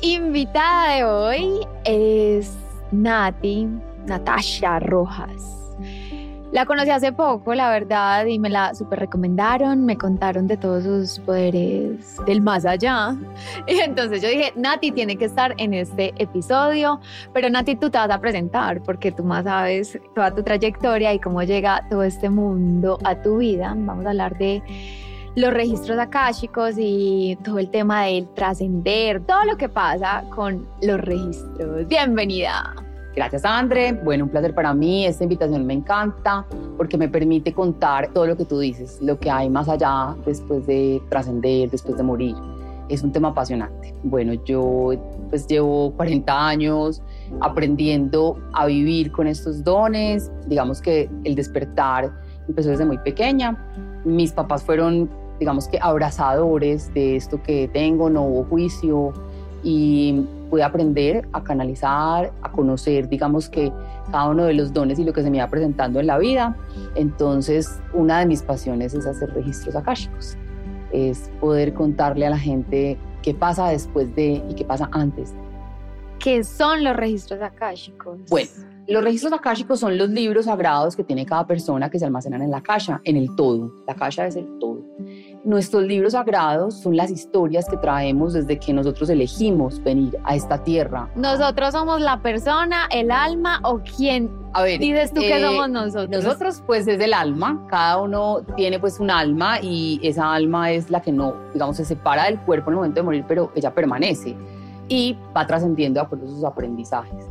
invitada de hoy es Nati, Natasha Rojas. La conocí hace poco, la verdad, y me la super recomendaron, me contaron de todos sus poderes del más allá. Y entonces yo dije, Nati tiene que estar en este episodio, pero Nati tú te vas a presentar porque tú más sabes toda tu trayectoria y cómo llega todo este mundo a tu vida. Vamos a hablar de los registros akáshicos y todo el tema del trascender, todo lo que pasa con los registros. Bienvenida. Gracias, André. Bueno, un placer para mí. Esta invitación me encanta porque me permite contar todo lo que tú dices, lo que hay más allá después de trascender, después de morir. Es un tema apasionante. Bueno, yo pues llevo 40 años aprendiendo a vivir con estos dones. Digamos que el despertar empezó desde muy pequeña. Mis papás fueron, digamos que, abrazadores de esto que tengo, no hubo juicio y pude aprender a canalizar, a conocer, digamos que cada uno de los dones y lo que se me iba presentando en la vida. Entonces, una de mis pasiones es hacer registros akáshicos, es poder contarle a la gente qué pasa después de y qué pasa antes. ¿Qué son los registros akáshicos? Bueno, los registros akáshicos son los libros sagrados que tiene cada persona que se almacenan en la caja, en el todo. La caja es el todo. Nuestros libros sagrados son las historias que traemos desde que nosotros elegimos venir a esta tierra. ¿Nosotros somos la persona, el alma o quién? A ver, dices tú que eh, somos nosotros. Nosotros pues es el alma, cada uno tiene pues un alma y esa alma es la que no, digamos, se separa del cuerpo en el momento de morir, pero ella permanece y va trascendiendo de acuerdo a sus aprendizajes.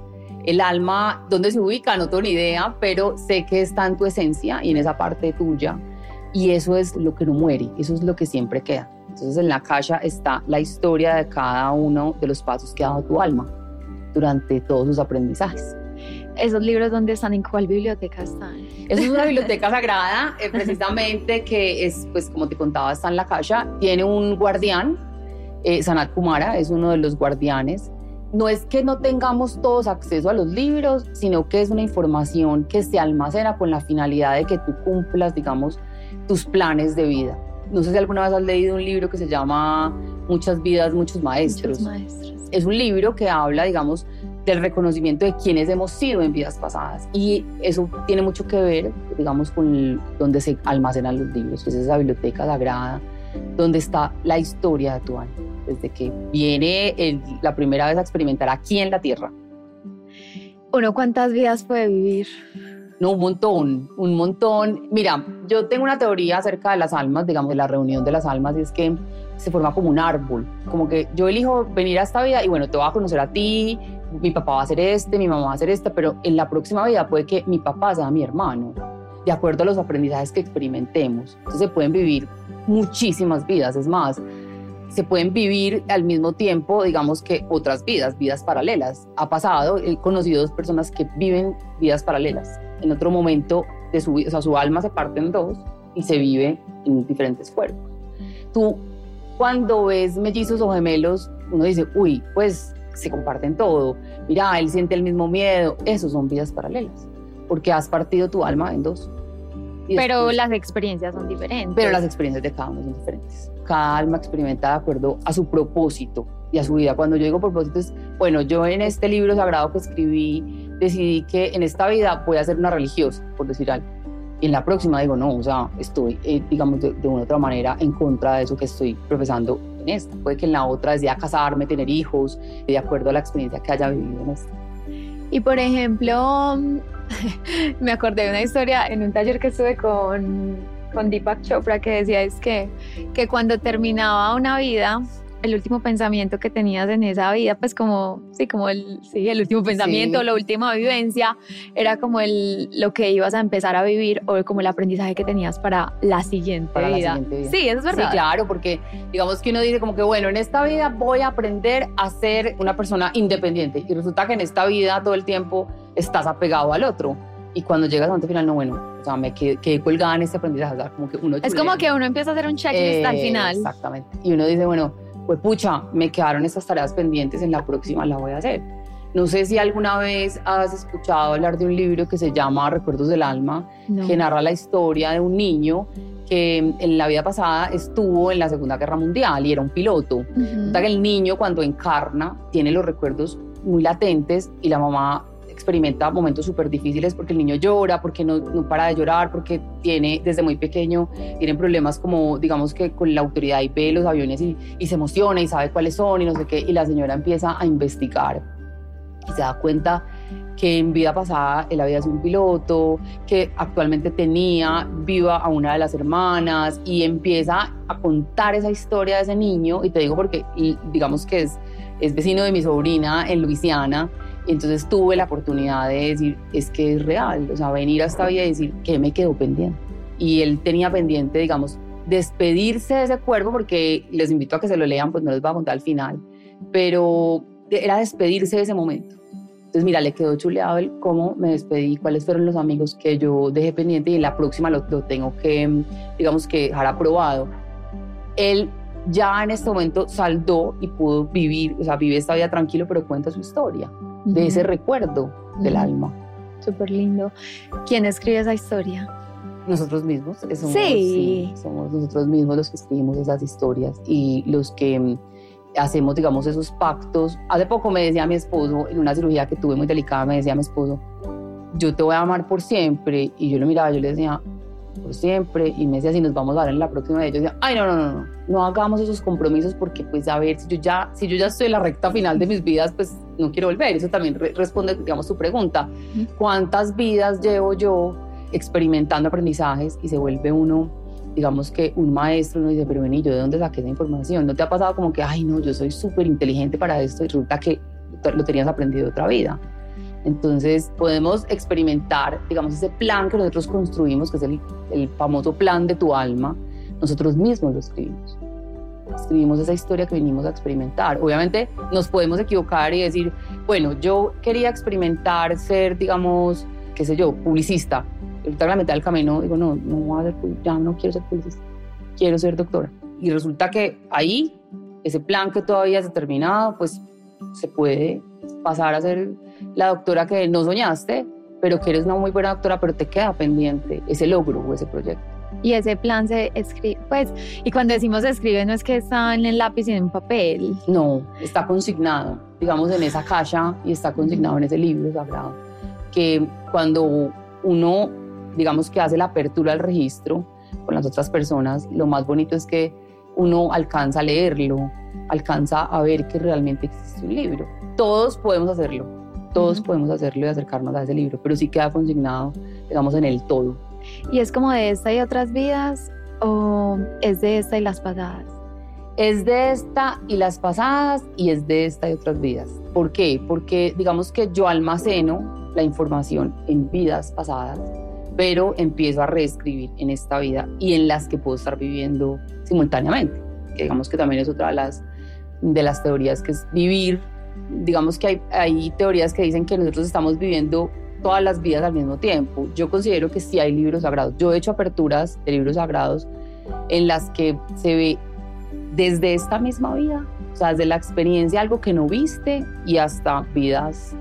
El alma, ¿dónde se ubica? No tengo ni idea, pero sé que está en tu esencia y en esa parte tuya y eso es lo que no muere, eso es lo que siempre queda. Entonces en la caja está la historia de cada uno de los pasos que ha dado tu alma durante todos sus aprendizajes. ¿Esos libros dónde están? ¿En cuál biblioteca están? Es una biblioteca sagrada, eh, precisamente, que es, pues como te contaba, está en la caja. Tiene un guardián, eh, Sanat Kumara es uno de los guardianes. No es que no tengamos todos acceso a los libros, sino que es una información que se almacena con la finalidad de que tú cumplas, digamos, tus planes de vida. No sé si alguna vez has leído un libro que se llama Muchas vidas, muchos maestros. Muchos maestros. Es un libro que habla, digamos, del reconocimiento de quienes hemos sido en vidas pasadas. Y eso tiene mucho que ver, digamos, con donde se almacenan los libros, es esa biblioteca sagrada, donde está la historia de tu alma, desde que viene la primera vez a experimentar aquí en la Tierra. ¿Uno cuántas vidas puede vivir? No, un montón, un montón. Mira, yo tengo una teoría acerca de las almas, digamos, de la reunión de las almas, y es que se forma como un árbol, como que yo elijo venir a esta vida y bueno, te voy a conocer a ti, mi papá va a ser este, mi mamá va a ser esta, pero en la próxima vida puede que mi papá sea mi hermano, de acuerdo a los aprendizajes que experimentemos. Entonces se pueden vivir muchísimas vidas, es más, se pueden vivir al mismo tiempo, digamos que otras vidas, vidas paralelas. Ha pasado, he conocido dos personas que viven vidas paralelas en otro momento de su vida, o sea, su alma se parte en dos y se vive en diferentes cuerpos. Tú, cuando ves mellizos o gemelos, uno dice, uy, pues se comparten todo. Mira, él siente el mismo miedo. Esos son vidas paralelas, porque has partido tu alma en dos. Pero las experiencias son diferentes. Pero las experiencias de cada uno son diferentes. Cada alma experimenta de acuerdo a su propósito y a su vida. Cuando yo digo propósito es, bueno, yo en este libro sagrado que escribí decidí que en esta vida voy a ser una religiosa, por decir algo. Y en la próxima digo, no, o sea, estoy, eh, digamos, de, una u otra manera en contra de eso que estoy profesando en esta. Puede que en la otra decida casarme, tener hijos, de acuerdo a la experiencia que haya vivido en esta. Y por ejemplo, me acordé de una historia en un taller que estuve con, con Deepak Chopra que decía es que, que cuando terminaba una vida, el último pensamiento que tenías en esa vida, pues como, sí, como el, sí, el último pensamiento, la última vivencia, era como el, lo que ibas a empezar a vivir o como el aprendizaje que tenías para la siguiente, para vida. La siguiente vida. Sí, eso es verdad. Sí, claro, porque digamos que uno dice como que, bueno, en esta vida voy a aprender a ser una persona independiente y resulta que en esta vida todo el tiempo estás apegado al otro. Y cuando llegas a un final, no, bueno, o sea, me quedé, colgada en este aprendizaje. como que uno es como que uno empieza a hacer un checklist al final. Exactamente. Y uno dice, bueno, pues pucha, me quedaron estas tareas pendientes, en la próxima la voy a hacer. No sé si alguna vez has escuchado hablar de un libro que se llama Recuerdos del Alma, que narra la historia de un niño que en la vida pasada estuvo en la Segunda Guerra Mundial y era un piloto. Ujú. que el niño cuando encarna tiene los recuerdos muy latentes y la mamá experimenta momentos súper difíciles porque el niño llora, porque no, no para de llorar, porque tiene desde muy pequeño, tienen problemas como digamos que con la autoridad y ve los aviones y, y se emociona y sabe cuáles son y no sé qué, y la señora empieza a investigar y se da cuenta que en vida pasada él había sido un piloto, que actualmente tenía viva a una de las hermanas y empieza a contar esa historia de ese niño. Y te digo porque y digamos que es, es vecino de mi sobrina en Luisiana y entonces tuve la oportunidad de decir es que es real, o sea, venir a esta vida y decir que me quedó pendiente y él tenía pendiente digamos despedirse de ese cuerpo porque les invito a que se lo lean pues no les voy a contar al final pero era despedirse de ese momento. Entonces, mira, le quedó chuleado el cómo me despedí, cuáles fueron los amigos que yo dejé pendiente y en la próxima lo, lo tengo que, digamos que, dejar aprobado. Él ya en este momento saldó y pudo vivir, o sea, vive esta vida tranquilo, pero cuenta su historia, de ese recuerdo del alma. Súper lindo. ¿Quién escribe esa historia? Nosotros mismos, somos, Sí. sí, somos nosotros mismos los que escribimos esas historias y los que mm, hacemos, digamos, esos pactos. Hace poco me decía mi esposo, en una cirugía que tuve muy delicada, me decía mi esposo, yo te voy a amar por siempre. Y yo lo miraba, yo le decía, por siempre. Y me decía, si nos vamos a ver en la próxima. Y yo decía, ay, no, no, no, no, no hagamos esos compromisos porque, pues, a ver, si yo ya, si yo ya estoy en la recta final de mis vidas, pues, no quiero volver. Eso también re- responde, digamos, tu pregunta. ¿Cuántas vidas llevo yo experimentando aprendizajes y se vuelve uno digamos que un maestro uno dice, pero ven, ¿y yo de dónde saqué esa información? ¿No te ha pasado como que, ay, no, yo soy súper inteligente para esto y resulta que lo tenías aprendido de otra vida? Entonces podemos experimentar, digamos, ese plan que nosotros construimos, que es el, el famoso plan de tu alma, nosotros mismos lo escribimos. Escribimos esa historia que venimos a experimentar. Obviamente nos podemos equivocar y decir, bueno, yo quería experimentar ser, digamos, qué sé yo, publicista. Ahorita la mitad del camino digo, no, no voy a ser, ya no quiero ser publicista, quiero ser doctora. Y resulta que ahí, ese plan que todavía es determinado, pues se puede pasar a ser la doctora que no soñaste, pero que eres una muy buena doctora, pero te queda pendiente ese logro o ese proyecto. Y ese plan se escribe, pues, y cuando decimos escribe no es que está en el lápiz y en un papel. No, está consignado, digamos, en esa caja y está consignado en ese libro sagrado. Que cuando uno, digamos, que hace la apertura al registro con las otras personas, lo más bonito es que uno alcanza a leerlo, alcanza a ver que realmente existe un libro. Todos podemos hacerlo, todos podemos hacerlo y acercarnos a ese libro, pero sí queda consignado, digamos, en el todo. ¿Y es como de esta y otras vidas o es de esta y las pasadas? es de esta y las pasadas y es de esta y otras vidas. ¿Por qué? Porque digamos que yo almaceno la información en vidas pasadas, pero empiezo a reescribir en esta vida y en las que puedo estar viviendo simultáneamente. Que digamos que también es otra de las, de las teorías que es vivir. Digamos que hay, hay teorías que dicen que nosotros estamos viviendo todas las vidas al mismo tiempo. Yo considero que sí hay libros sagrados. Yo he hecho aperturas de libros sagrados en las que se ve desde esta misma vida, o sea, desde la experiencia, algo que no viste y hasta vidas,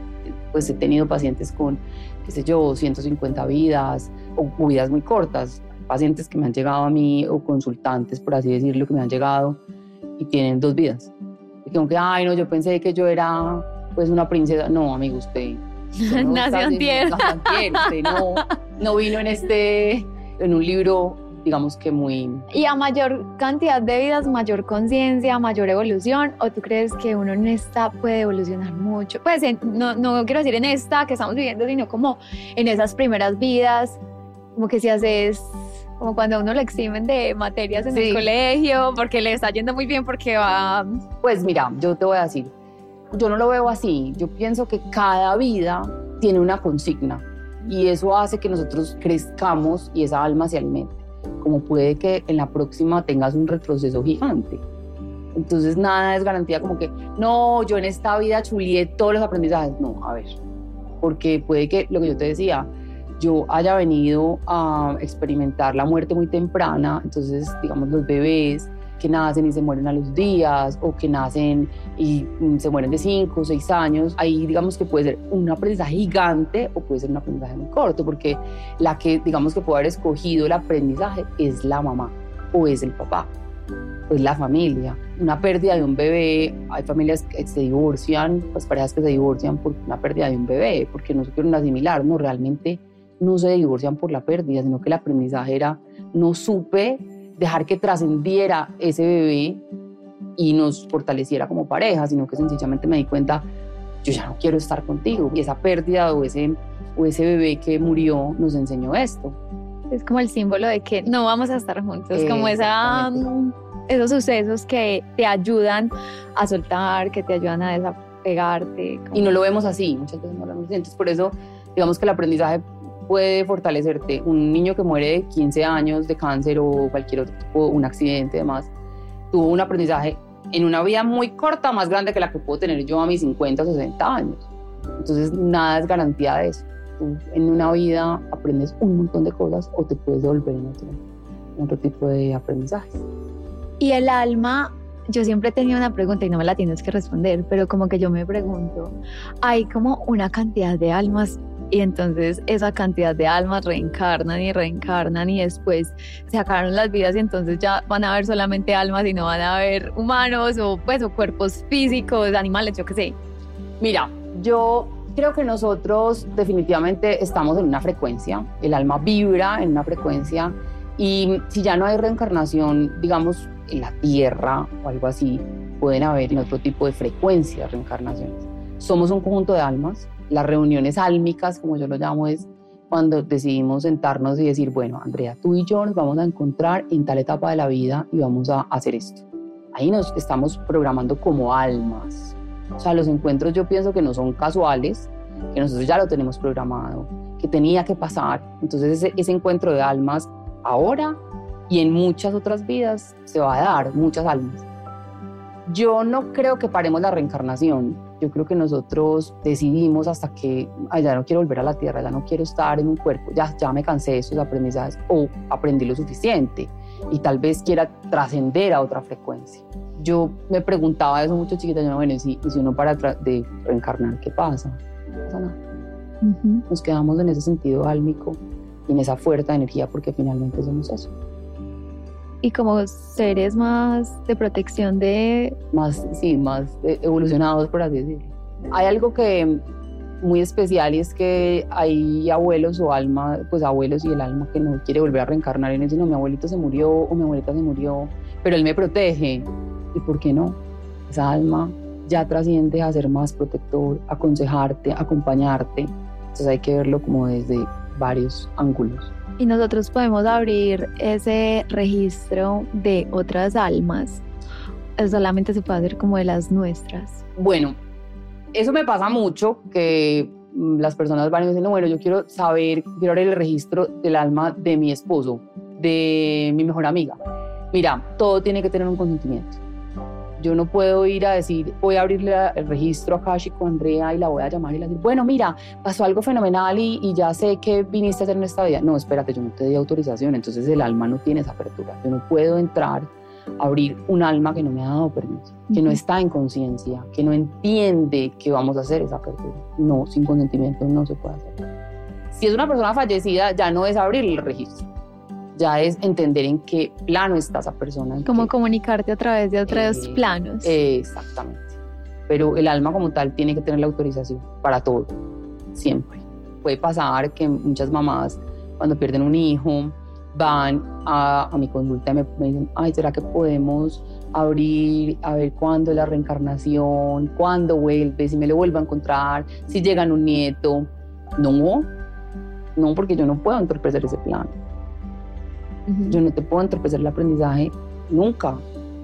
pues he tenido pacientes con, qué sé yo, 150 vidas o, o vidas muy cortas, pacientes que me han llegado a mí o consultantes, por así decirlo, que me han llegado y tienen dos vidas. Y como que, ay, no, yo pensé que yo era pues una princesa. No, amigo, usted... usted no nació antier, Usted no, no vino en este, en un libro, digamos que muy Y a mayor cantidad de vidas, mayor conciencia, mayor evolución, o tú crees que uno en esta puede evolucionar mucho? Pues en- no, no quiero decir en esta que estamos viviendo, sino como en esas primeras vidas, como que si haces, como cuando a uno le eximen de materias en Sí. el colegio, porque le está yendo muy bien, porque va... Pues mira, yo te voy a decir, yo no lo veo así. Yo pienso que cada vida tiene una consigna y eso hace que nosotros crezcamos y esa alma se alimente. Como puede que en la próxima tengas un retroceso gigante. Entonces nada es garantía como que, no, yo en esta vida chulié todos los aprendizajes. No, a ver, porque puede que, lo que yo te decía, yo haya venido a experimentar la muerte muy temprana, entonces digamos los bebés que nacen y se mueren a los días o que nacen y mm, se mueren de 5 o 6 años, ahí digamos que puede ser un aprendizaje gigante o puede ser un aprendizaje muy corto, porque la que digamos que puede haber escogido el aprendizaje es la mamá o es el papá pues la familia. Una pérdida de un bebé, hay familias que se divorcian, pues parejas que se divorcian por una pérdida de un bebé, porque no se quieren asimilar, no, realmente no se divorcian por la pérdida, sino que el aprendizaje era, no supe dejar que trascendiera ese bebé y nos fortaleciera como pareja, sino que sencillamente me di cuenta, yo ya no quiero estar contigo. Y esa pérdida o ese, o ese bebé que murió nos enseñó esto. Es como el símbolo de que no vamos a estar juntos, como esa, esos sucesos que te ayudan a soltar, que te ayudan a desapegarte. Y no lo vemos así, muchas veces no lo vemos así. Entonces, por eso, digamos que el aprendizaje puede fortalecerte. Un niño que muere de 15 años de cáncer o cualquier otro tipo, un accidente, además, tuvo un aprendizaje en una vida muy corta, más grande que la que puedo tener yo a mis 50 o 60 años. Entonces, nada es garantía de eso en una vida aprendes un montón de cosas o te puedes volver en otro, otro tipo de aprendizajes. Y el alma, yo siempre he tenido una pregunta y no me la tienes que responder, pero como que yo me pregunto, hay como una cantidad de almas y entonces esa cantidad de almas reencarnan y reencarnan y después se acabaron las vidas y entonces ya van a haber solamente almas y no van a haber humanos o pues o cuerpos físicos, animales, yo qué sé. Mira, yo Creo que nosotros definitivamente estamos en una frecuencia, el alma vibra en una frecuencia y si ya no hay reencarnación, digamos, en la Tierra o algo así, pueden haber en otro tipo de frecuencias reencarnaciones. Somos un conjunto de almas, las reuniones álmicas, como yo lo llamo, es cuando decidimos sentarnos y decir, bueno, Andrea, tú y yo nos vamos a encontrar en tal etapa de la vida y vamos a hacer esto. Ahí nos estamos programando como almas. O sea, los encuentros yo pienso que no son casuales, que nosotros ya lo tenemos programado, que tenía que pasar. Entonces ese, ese encuentro de almas ahora y en muchas otras vidas se va a dar, muchas almas. Yo no creo que paremos la reencarnación. Yo creo que nosotros decidimos hasta que ya no quiero volver a la tierra, ya no quiero estar en un cuerpo, ya, ya me cansé de esos aprendizajes o aprendí lo suficiente y tal vez quiera trascender a otra frecuencia yo me preguntaba eso mucho chiquita, yo, bueno, y si, si uno para de reencarnar, ¿qué pasa? No pasa nada. Nos quedamos en ese sentido álmico y en esa fuerza de energía porque finalmente somos eso. Y como seres más de protección de... Más, sí, más evolucionados, por así decirlo. Hay algo que muy especial y es que hay abuelos o alma, pues abuelos y el alma que no quiere volver a reencarnar en eso, no, mi abuelito se murió o mi abuelita se murió, pero él me protege ¿Y por qué no? Esa alma ya trasciende a ser más protector, aconsejarte, acompañarte. Entonces hay que verlo como desde varios ángulos. Y nosotros podemos abrir ese registro de otras almas. Solamente se puede hacer como de las nuestras. Bueno, eso me pasa mucho, que mm, las personas van dicen, bueno, yo quiero saber, quiero abrir el registro del alma de mi esposo, de mi mejor amiga. Mira, todo tiene que tener un consentimiento. Yo no puedo ir a decir, voy a abrirle el registro a Kashi con Andrea y la voy a llamar y le decir, bueno, mira, pasó algo fenomenal y, y, ya sé que viniste a hacer en esta vida. No, espérate, yo no te di autorización, entonces el alma no tiene esa apertura. Yo no puedo entrar a abrir un alma que no me ha dado permiso, que no está en conciencia, que no entiende que vamos a hacer esa apertura. No, sin consentimiento no se puede hacer. Si es una persona fallecida, ya no es abrir el registro ya es entender en qué plano está esa persona. Cómo comunicarte a través de otros eh, planos. exactamente. Pero el alma como tal tiene que tener la autorización para todo, siempre. Puede pasar que muchas mamás cuando pierden un hijo van a, mi consulta y me, dicen, ay, ¿será que podemos abrir a ver cuándo es la reencarnación, cuándo vuelve, si me lo vuelvo a encontrar, si llegan un nieto? No, no, porque yo no puedo entorpecer ese yo no te puedo entorpecer el aprendizaje nunca.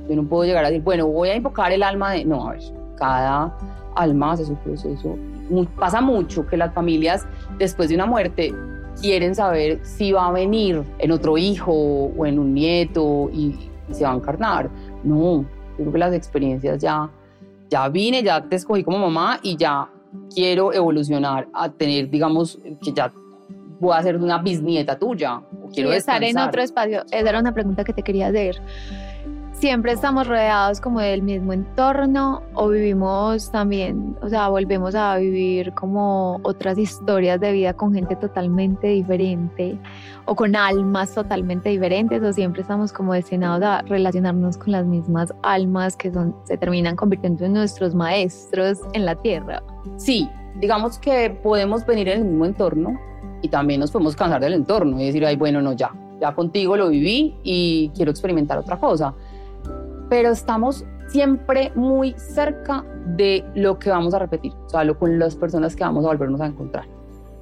Yo no puedo llegar a decir, bueno, voy a invocar el alma de... No, a ver, cada alma hace su proceso. Pasa mucho que las familias, después de una muerte, quieren saber si va a venir en otro hijo o en un nieto y, se va a encarnar. No, yo creo que las experiencias ya, ya vine, ya te escogí como mamá y ya quiero evolucionar a tener, digamos, que ya voy a ser una bisnieta tuya quiero estar en otro espacio. Esa era una pregunta que te quería hacer. siempre estamos rodeados como del mismo entorno o vivimos también, o sea, volvemos a vivir como otras historias de vida con gente totalmente diferente o con almas totalmente diferentes o siempre estamos como destinados a relacionarnos con las mismas almas que son, se terminan convirtiendo en nuestros maestros en la tierra. Sí, digamos que podemos venir en el mismo entorno y también nos podemos cansar del entorno y decir, ay, bueno, no, ya, ya contigo lo viví y quiero experimentar otra cosa. Pero estamos siempre muy cerca de lo que vamos a repetir, o sea, lo, con las personas que vamos a volvernos a encontrar.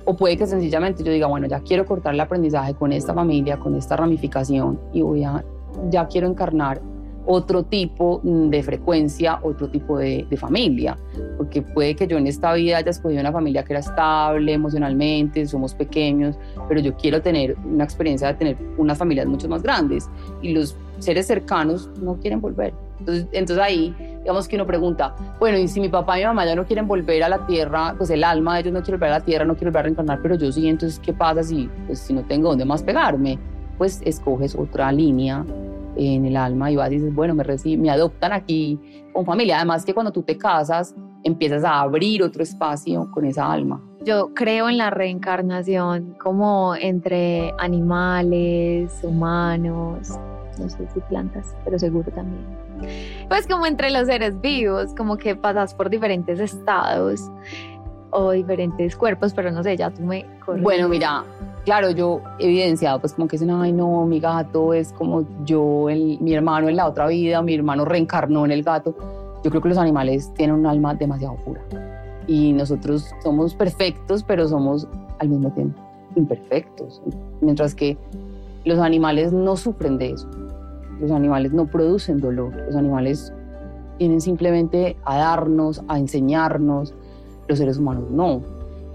O puede que sencillamente yo diga, bueno, ya quiero cortar el aprendizaje con esta familia, con esta ramificación y voy a, ya quiero encarnar otro tipo de frecuencia, otro tipo de, de, familia, porque puede que yo en esta vida haya escogido una familia que era estable emocionalmente, somos pequeños, pero yo quiero tener una experiencia de tener unas familias mucho más grandes y los seres cercanos no quieren volver. Entonces, entonces ahí, digamos que uno pregunta, bueno, y si mi papá y mi mamá ya no quieren volver a la tierra, pues el alma de ellos no quiere volver a la tierra, no quiere volver a reencarnar, pero yo sí, entonces, ¿qué pasa si, pues, si no tengo dónde más pegarme? Pues escoges otra línea en el alma y vas y dices, bueno, me, me adoptan aquí con familia. Además que cuando tú te casas, empiezas a abrir otro espacio con esa alma. Yo creo en la reencarnación como entre animales, humanos, no sé si plantas, pero seguro también. Pues como entre los seres vivos, como que pasas por diferentes estados o diferentes cuerpos, pero no sé, ya tú me corres. Bueno, mira, claro, yo evidenciado pues como que dicen, ay no, mi gato es como yo, el, mi hermano en la otra vida, mi hermano reencarnó en el gato. Yo creo que los animales tienen un alma demasiado pura y nosotros somos perfectos, pero somos al mismo tiempo imperfectos, mientras que los animales no sufren de eso. Los animales no producen dolor, los animales vienen simplemente a darnos, a enseñarnos, los seres humanos no.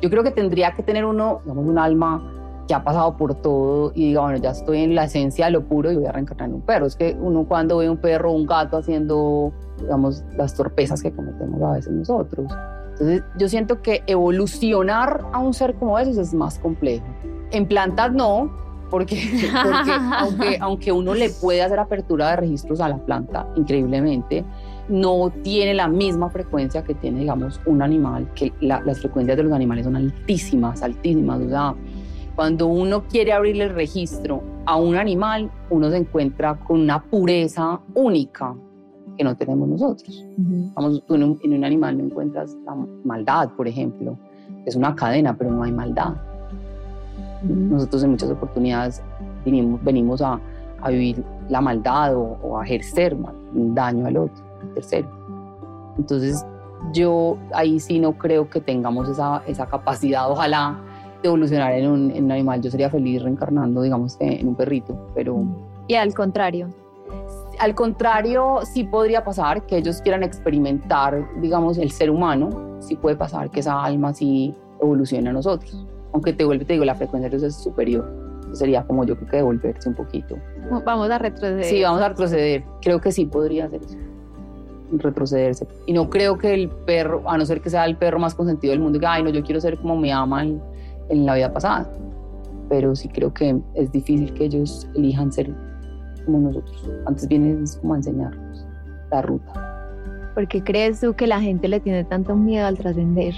Yo creo que tendría que tener uno, digamos, un alma ha pasado por todo y diga, bueno, ya estoy en la esencia de lo puro y voy a reencarnar en un perro. Es que uno cuando ve un perro o un gato haciendo, digamos, las torpezas que cometemos a veces nosotros. Entonces, yo siento que evolucionar a un ser como esos es más complejo. En plantas no, porque, aunque, aunque uno le puede hacer apertura de registros a la planta, increíblemente, no tiene la misma frecuencia que tiene, digamos, un animal, que las frecuencias de los animales son altísimas, altísimas. O sea, cuando uno quiere abrirle el registro a un animal, uno se encuentra con una pureza única que no tenemos nosotros. Vamos, tú en un, en un animal no encuentras la maldad, por ejemplo. Es una cadena, pero no hay maldad. Nosotros en muchas oportunidades venimos, venimos a, a vivir la maldad o, a ejercer un daño al otro, al tercero. Entonces yo ahí sí no creo que tengamos esa, esa capacidad, ojalá, evolucionar en un, en un, animal. Yo sería feliz reencarnando, digamos, en un perrito, pero... Y al contrario. Al contrario, sí podría pasar que ellos quieran experimentar, digamos, el ser humano, sí puede pasar que esa alma sí evolucione a nosotros aunque te vuelve, te digo, la frecuencia de es superior. Sería como yo creo que devolverse un poquito. Vamos a retroceder. Sí, vamos a retroceder. Creo que sí podría hacer eso. Retrocederse. Y no creo que el perro, a no ser que sea el perro más consentido del mundo, que, ay, no, yo quiero ser como me aman en la vida pasada. Pero sí creo que es difícil que ellos elijan ser como nosotros. Antes vienen como a enseñarnos la ruta. ¿Por qué crees tú que la gente le tiene tanto miedo al trascender?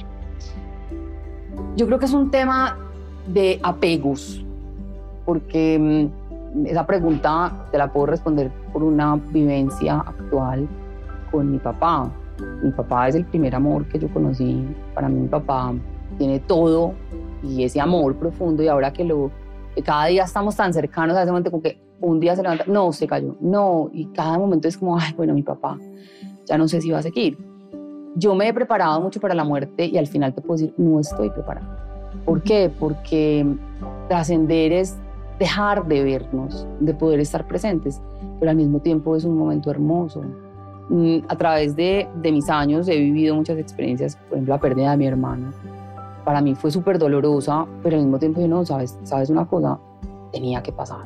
Yo creo que es un tema de apegos, porque mm, esa pregunta te la puedo responder por una vivencia actual con mi papá. Mi papá es el primer amor que yo conocí. Para mí mi papá tiene todo y ese amor profundo y ahora que lo cada día estamos tan cercanos a ese momento como que un día se levanta, no, se cayó, no, y cada momento es como, ay, bueno, mi papá, ya no sé si va a seguir. Yo me he preparado mucho para la muerte y al final te puedo decir, no estoy preparado. ¿Por qué? Porque trascender es dejar de vernos, de poder estar presentes, pero al mismo tiempo es un momento hermoso. Mm, a través de, de mis años he vivido muchas experiencias, por ejemplo, la pérdida de mi hermano. Para mí fue súper dolorosa, pero al mismo tiempo yo no, ¿sabes? ¿sabes una cosa? Tenía que pasar.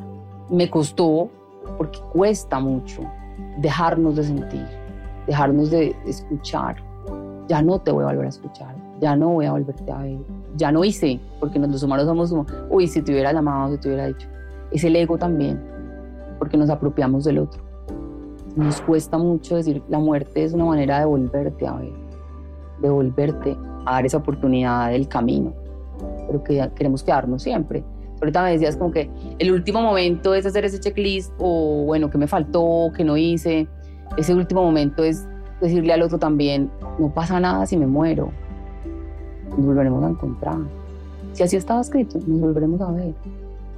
Me costó, porque cuesta mucho, dejarnos de sentir, dejarnos de escuchar, ya no te voy a volver a escuchar, ya no voy a volverte a ver, ya no hice, porque los humanos somos como, uy, si te hubiera llamado, si te hubiera dicho. Es el ego también, porque nos apropiamos del otro. nos cuesta mucho decir la muerte es una manera de volverte a ver, de volverte a dar esa oportunidad del camino, pero que queremos quedarnos siempre. Ahorita me decías como que el último momento es hacer ese checklist o bueno, que me faltó, que no hice. Ese último momento es decirle al otro también, no pasa nada si me muero, nos volveremos a encontrar. Si así estaba escrito, nos volveremos a ver.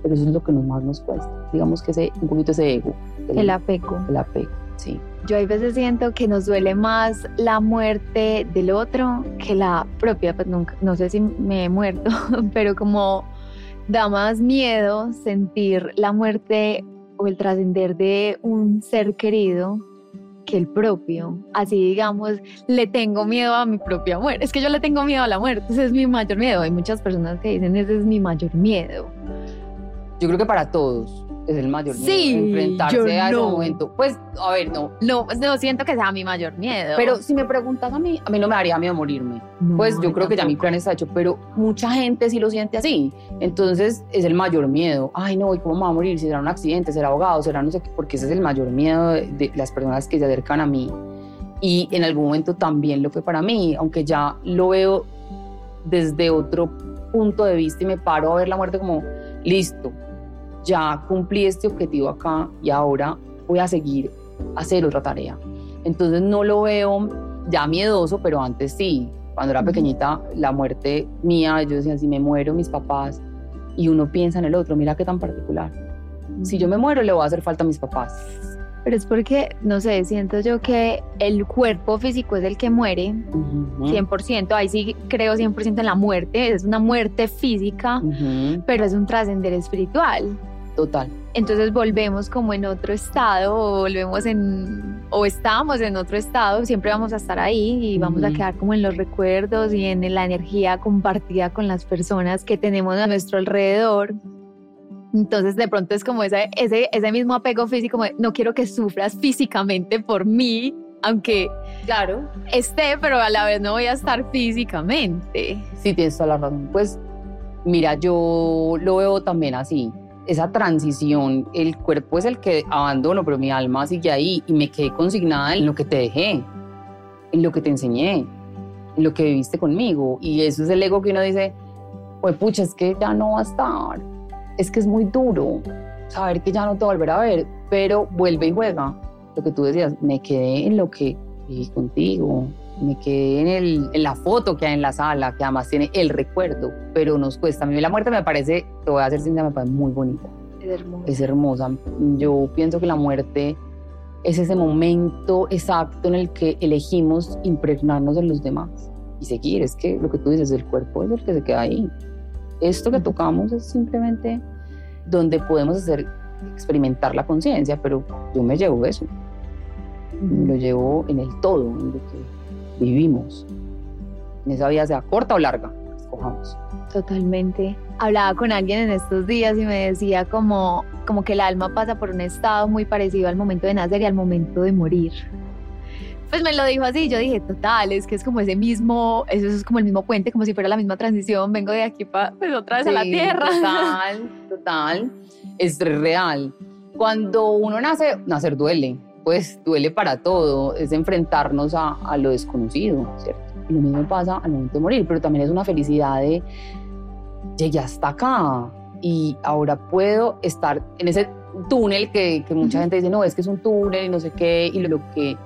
Pero eso es lo que más nos cuesta. Digamos que ese, un poquito ese ego. El, apego. El apego, sí. Yo a veces siento que nos duele más la muerte del otro que la propia. Pues nunca, no sé si me he muerto, pero como da más miedo sentir la muerte o el trascender de un ser querido que el propio. Así digamos, le tengo miedo a mi propia muerte. Es que yo le tengo miedo a la muerte, ese es mi mayor miedo. Hay muchas personas que dicen, ese es mi mayor miedo. Yo creo que para todos es el mayor miedo. Sí, enfrentarse a ese momento. Pues, a ver, no. No, no siento que sea mi mayor miedo. Pero si me preguntas a mí, a mí no me daría miedo morirme. pues yo creo que ya mi plan está hecho, pero mucha gente sí lo siente así. Entonces es el mayor miedo. Ay, no, ¿y cómo me va a morir? Si será un accidente, será abogado, será no sé qué, porque ese es el mayor miedo de, las personas que se acercan a mí. Y en algún momento también lo fue para mí, aunque ya lo veo desde otro punto de vista y me paro a ver la muerte como, listo, ya cumplí este objetivo acá y ahora voy a seguir a hacer otra tarea. Entonces no lo veo ya miedoso, pero antes sí. Cuando era pequeñita, la muerte mía, yo decía, si me muero, mis papás, y uno piensa en el otro, mira qué tan particular. Si yo me muero, le voy a hacer falta a mis papás. Pero es porque, no sé, siento yo que el cuerpo físico es el que muere, 100%, ahí sí creo 100% en la muerte, es una muerte física, pero es un trascender espiritual. Total. Entonces volvemos como en otro estado o volvemos en o estamos en otro estado, siempre vamos a estar ahí y vamos a quedar como en los recuerdos y en la energía compartida con las personas que tenemos a nuestro alrededor. Entonces de pronto es como ese, ese, ese mismo apego físico, no quiero que sufras físicamente por mí, aunque claro esté, pero a la vez no voy a estar físicamente. Sí, tienes toda la razón. Pues mira, yo lo veo también así esa transición, el cuerpo es el que abandono, pero mi alma sigue ahí y me quedé consignada en lo que te dejé, en lo que te enseñé, en lo que viviste conmigo. Y eso es el ego que uno dice, pues pucha, es que ya no va a estar, es que es muy duro saber que ya no te volverá a ver, pero vuelve y juega. Lo que tú decías, me quedé en lo que viví contigo, me quedé en, el, en, la foto que hay en la sala, que además tiene el recuerdo, pero nos cuesta. A mí la muerte me parece, te voy a hacer sincera, me parece muy bonita. Es hermosa. Es hermosa. Yo pienso que la muerte es ese momento exacto en el que elegimos impregnarnos en los demás y seguir. Es que lo que tú dices, el cuerpo es el que se queda ahí. Esto que tocamos es simplemente donde podemos hacer experimentar la conciencia, pero yo me llevo eso. Lo llevo en el todo, en lo que vivimos. En esa vida sea corta o larga, escojamos. Totalmente. Hablaba con alguien en estos días y me decía como, como que el alma pasa por un estado muy parecido al momento de nacer y al momento de morir. Pues me lo dijo así, yo dije, total, es que es como ese mismo, eso es como el mismo puente, como si fuera la misma transición, vengo de aquí para pues otra vez a la tierra. Total, total, es real. Cuando uno nace, nacer duele, pues duele para todo, es enfrentarnos a, a lo desconocido, ¿cierto? Y lo mismo pasa al momento de morir, pero también es una felicidad de llegué hasta acá y ahora puedo estar en ese túnel que, que mucha gente dice, no, es que es un túnel y no sé qué, y lo, que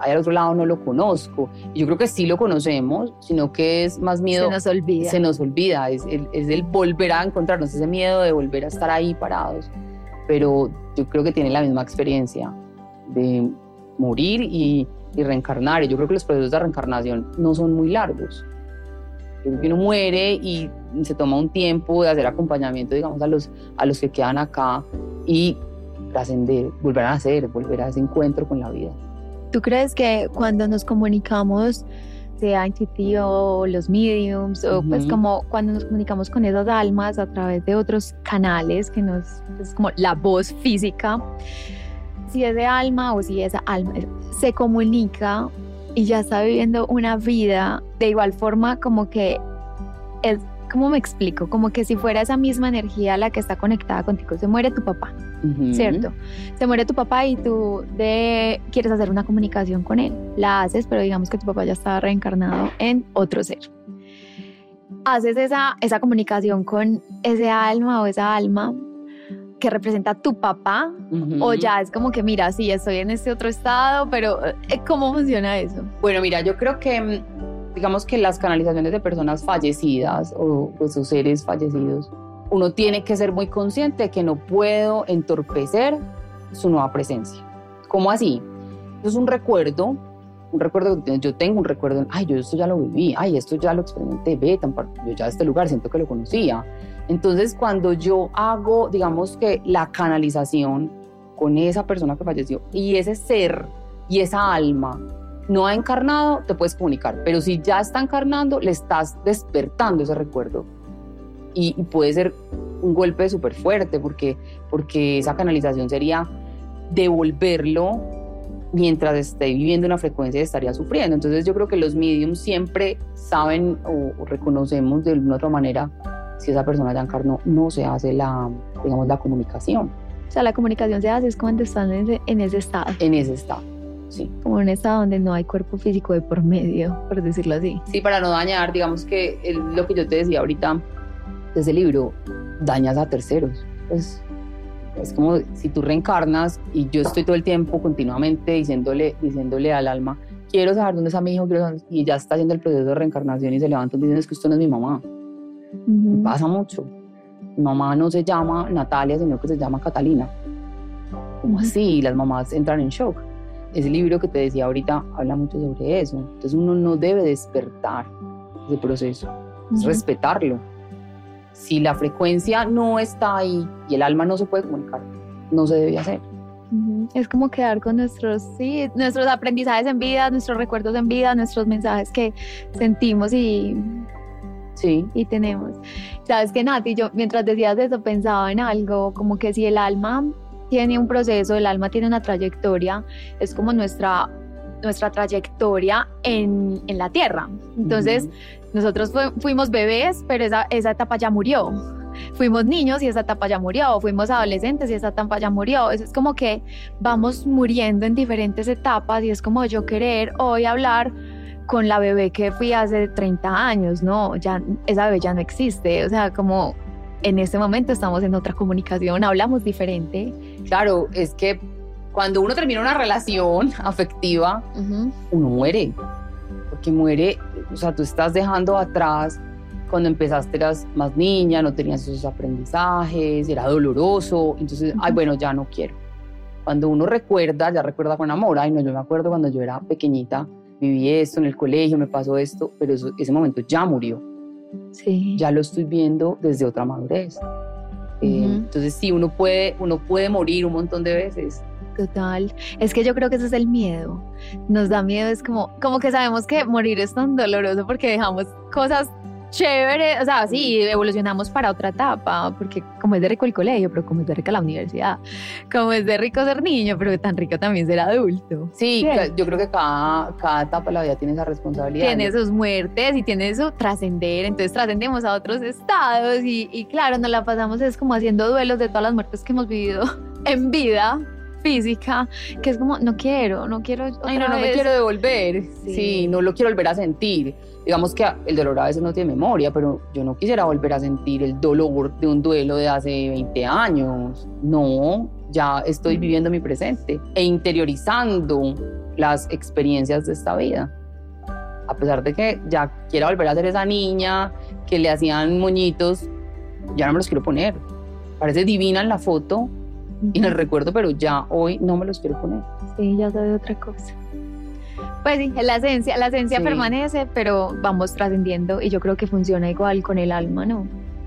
hay al otro lado no lo conozco. Y yo creo que sí lo conocemos, sino que es más miedo. Se nos olvida. Se nos olvida, es el, es el volver a encontrarnos, ese miedo de volver a estar ahí parados. Pero yo creo que tiene la misma experiencia de morir y, reencarnar. Y yo creo que los procesos de reencarnación no son muy largos. Yo creo que uno muere y se toma un tiempo de hacer acompañamiento, digamos, a los, a los que quedan acá y trascender, volver a nacer, volver a ese encuentro con la vida. ¿Tú crees que cuando nos comunicamos, sea intuitivo, los mediums, o pues como cuando nos comunicamos con esas almas a través de otros canales, que nos, es como la voz física, si ese alma o si esa alma se comunica y ya está viviendo una vida de igual forma como que es ¿cómo me explico? Como que si fuera esa misma energía la que está conectada contigo, se muere tu papá, ¿cierto? Se muere tu papá y tú de, quieres hacer una comunicación con él, la haces, pero digamos que tu papá ya está reencarnado en otro ser. Haces esa, esa comunicación con ese alma o esa alma que representa tu papá o ya es como que mira, sí, estoy en este otro estado, pero eh, ¿cómo funciona eso? Bueno, mira, yo creo que mm, digamos que las canalizaciones de personas fallecidas o pues, sus seres fallecidos, uno tiene que ser muy consciente que no puedo entorpecer su nueva presencia. ¿Cómo así? Eso es un recuerdo, un recuerdo, yo tengo un recuerdo, ay, yo esto ya lo viví, ay, esto ya lo experimenté, ve, yo ya este lugar siento que lo conocía entonces, cuando yo hago, digamos que la canalización con esa persona que falleció y ese ser y esa alma no ha encarnado, te puedes comunicar. Pero si ya está encarnando, le estás despertando ese recuerdo. Y, puede ser un golpe súper fuerte porque, porque esa canalización sería devolverlo mientras esté viviendo una frecuencia y estaría sufriendo. Entonces yo creo que los mediums siempre saben o, o reconocemos de alguna otra manera si esa persona ya encarnó, no se hace la, digamos, la comunicación. O sea, la comunicación se hace es cuando están en ese, en ese estado. En ese estado, sí. Como en un estado donde no hay cuerpo físico de por medio, por decirlo así. Sí, para no dañar, digamos que lo que yo te decía ahorita desde el libro, dañas a terceros. Pues es como si tú reencarnas y yo estoy todo el tiempo continuamente diciéndole, diciéndole al alma, quiero saber dónde está mi hijo, y ya está haciendo el proceso de reencarnación y se levanta y dice, es que esto no es mi mamá. Pasa mucho. Mi mamá no se llama Natalia, sino que se llama Catalina. ¿Cómo así? Las mamás entran en shock. Ese libro que te decía ahorita habla mucho sobre eso. Entonces uno no debe despertar ese proceso, es respetarlo. Si la frecuencia no está ahí y el alma no se puede comunicar, no se debe hacer. Es como quedar con nuestros, sí, nuestros aprendizajes en vida, nuestros recuerdos en vida, nuestros mensajes que sentimos y Sí. Y tenemos. Sabes que Nati, yo mientras decías eso pensaba en algo, como que si el alma tiene un proceso, el alma tiene una trayectoria, es como nuestra, nuestra trayectoria en, en la tierra. Entonces, nosotros fuimos bebés, pero esa, esa etapa ya murió. Fuimos niños y esa etapa ya murió, fuimos adolescentes y esa etapa ya murió. es como que vamos muriendo en diferentes etapas y es como yo querer hoy hablar con la bebé que fui hace 30 años, no, ya esa bebé ya no existe, o sea, como en este momento estamos en otra comunicación, hablamos diferente. Claro, es que cuando uno termina una relación afectiva, uno muere, porque muere, o sea, tú estás dejando atrás cuando empezaste eras más niña, no tenías esos aprendizajes, era doloroso, entonces, ay, bueno, ya no quiero. Cuando uno recuerda, ya recuerda con amor, ay, no, yo me acuerdo cuando yo era pequeñita, viví esto en el colegio, me pasó esto, pero ese momento ya murió. Sí. Ya lo estoy viendo desde otra madurez. Eh, entonces sí, uno puede, uno puede morir un montón de veces. Total. Es que yo creo que ese es el miedo. Nos da miedo, es como, como que sabemos que morir es tan doloroso porque dejamos cosas chévere, o sea, sí, evolucionamos para otra etapa, porque como es de rico el colegio, pero como es de rica la universidad, como es de rico ser niño, pero tan rico también ser adulto. Sí, yo creo que cada, cada etapa de la vida tiene esa responsabilidad. Tiene sus muertes y tiene su trascender, entonces trascendemos a otros estados y, y claro, nos la pasamos es como haciendo duelos de todas las muertes que hemos vivido en vida física, que es como, no quiero, no quiero. Ay, no, no me quiero devolver. Sí. no lo quiero volver a sentir. Digamos que el dolor a veces no tiene memoria, pero yo no quisiera volver a sentir el dolor de un duelo de hace 20 años. No, ya estoy viviendo mi presente e interiorizando las experiencias de esta vida. A pesar de que ya quiera volver a ser esa niña que le hacían moñitos, ya no me los quiero poner. Parece divina en la foto, en el recuerdo, pero ya hoy no me los quiero poner. Sí, ya soy otra cosa. Pues sí, la esencia, la esencia permanece, pero vamos trascendiendo y yo creo que funciona igual con el alma, ¿no?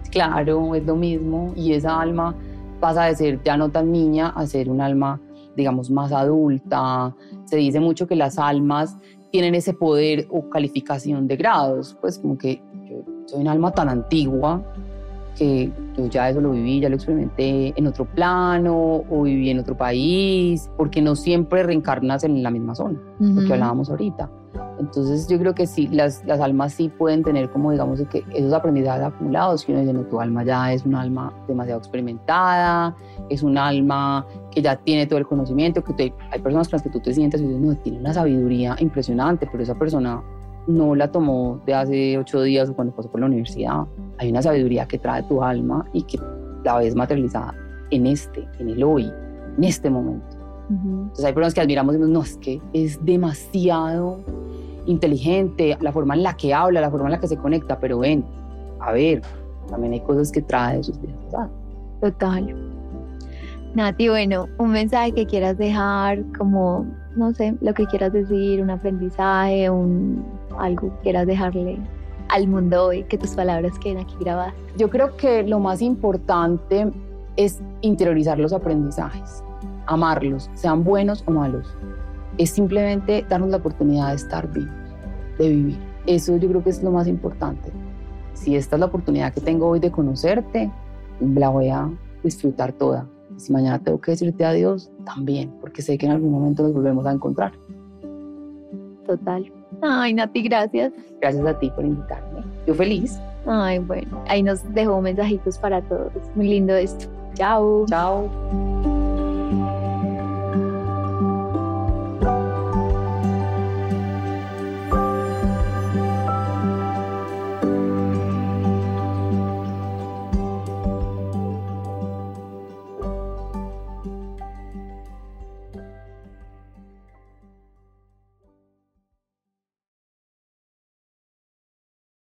Claro, es lo mismo y esa alma pasa de ser ya no tan niña a ser un alma, digamos, más adulta. Se dice mucho que las almas tienen ese poder o calificación de grados, pues como que yo soy un alma tan antigua que yo ya eso lo viví, ya lo experimenté en otro plano o viví en otro país, porque no siempre reencarnas en la misma zona, lo que hablábamos ahorita. Entonces yo creo que sí, las, las almas sí pueden tener como digamos que esos aprendizajes acumulados, que uno dice, no, tu alma ya es un alma demasiado experimentada, es un alma que ya tiene todo el conocimiento, que hay personas con las que tú te sientes y dices, no, tiene una sabiduría impresionante, pero esa persona no la tomó de hace ocho días o cuando pasó por la universidad. Hay una sabiduría que trae tu alma y que la ves materializada en este, en el hoy, en este momento. Entonces hay personas que admiramos y decimos, no, es que es demasiado inteligente, la forma en la que habla, la forma en la que se conecta, pero ven, a ver, también hay cosas que trae de sus vidas. Total. Nati, bueno, un mensaje que quieras dejar, como, no sé, lo que quieras decir, un aprendizaje, un, algo que quieras dejarle al mundo hoy, que tus palabras queden aquí grabadas. Yo creo que lo más importante es interiorizar los aprendizajes, amarlos, sean buenos o malos. Es simplemente darnos la oportunidad de estar vivos, de vivir. Eso yo creo que es lo más importante. Si esta es la oportunidad que tengo hoy de conocerte, la voy a disfrutar toda. Si mañana tengo que decirte adiós, también, porque sé que en algún momento nos volvemos a encontrar. Total. Ay, Nati, gracias. Gracias a ti por invitarme. Yo feliz. Ay, bueno, ahí nos dejó mensajitos para todos. Muy lindo esto. Chao. Chao.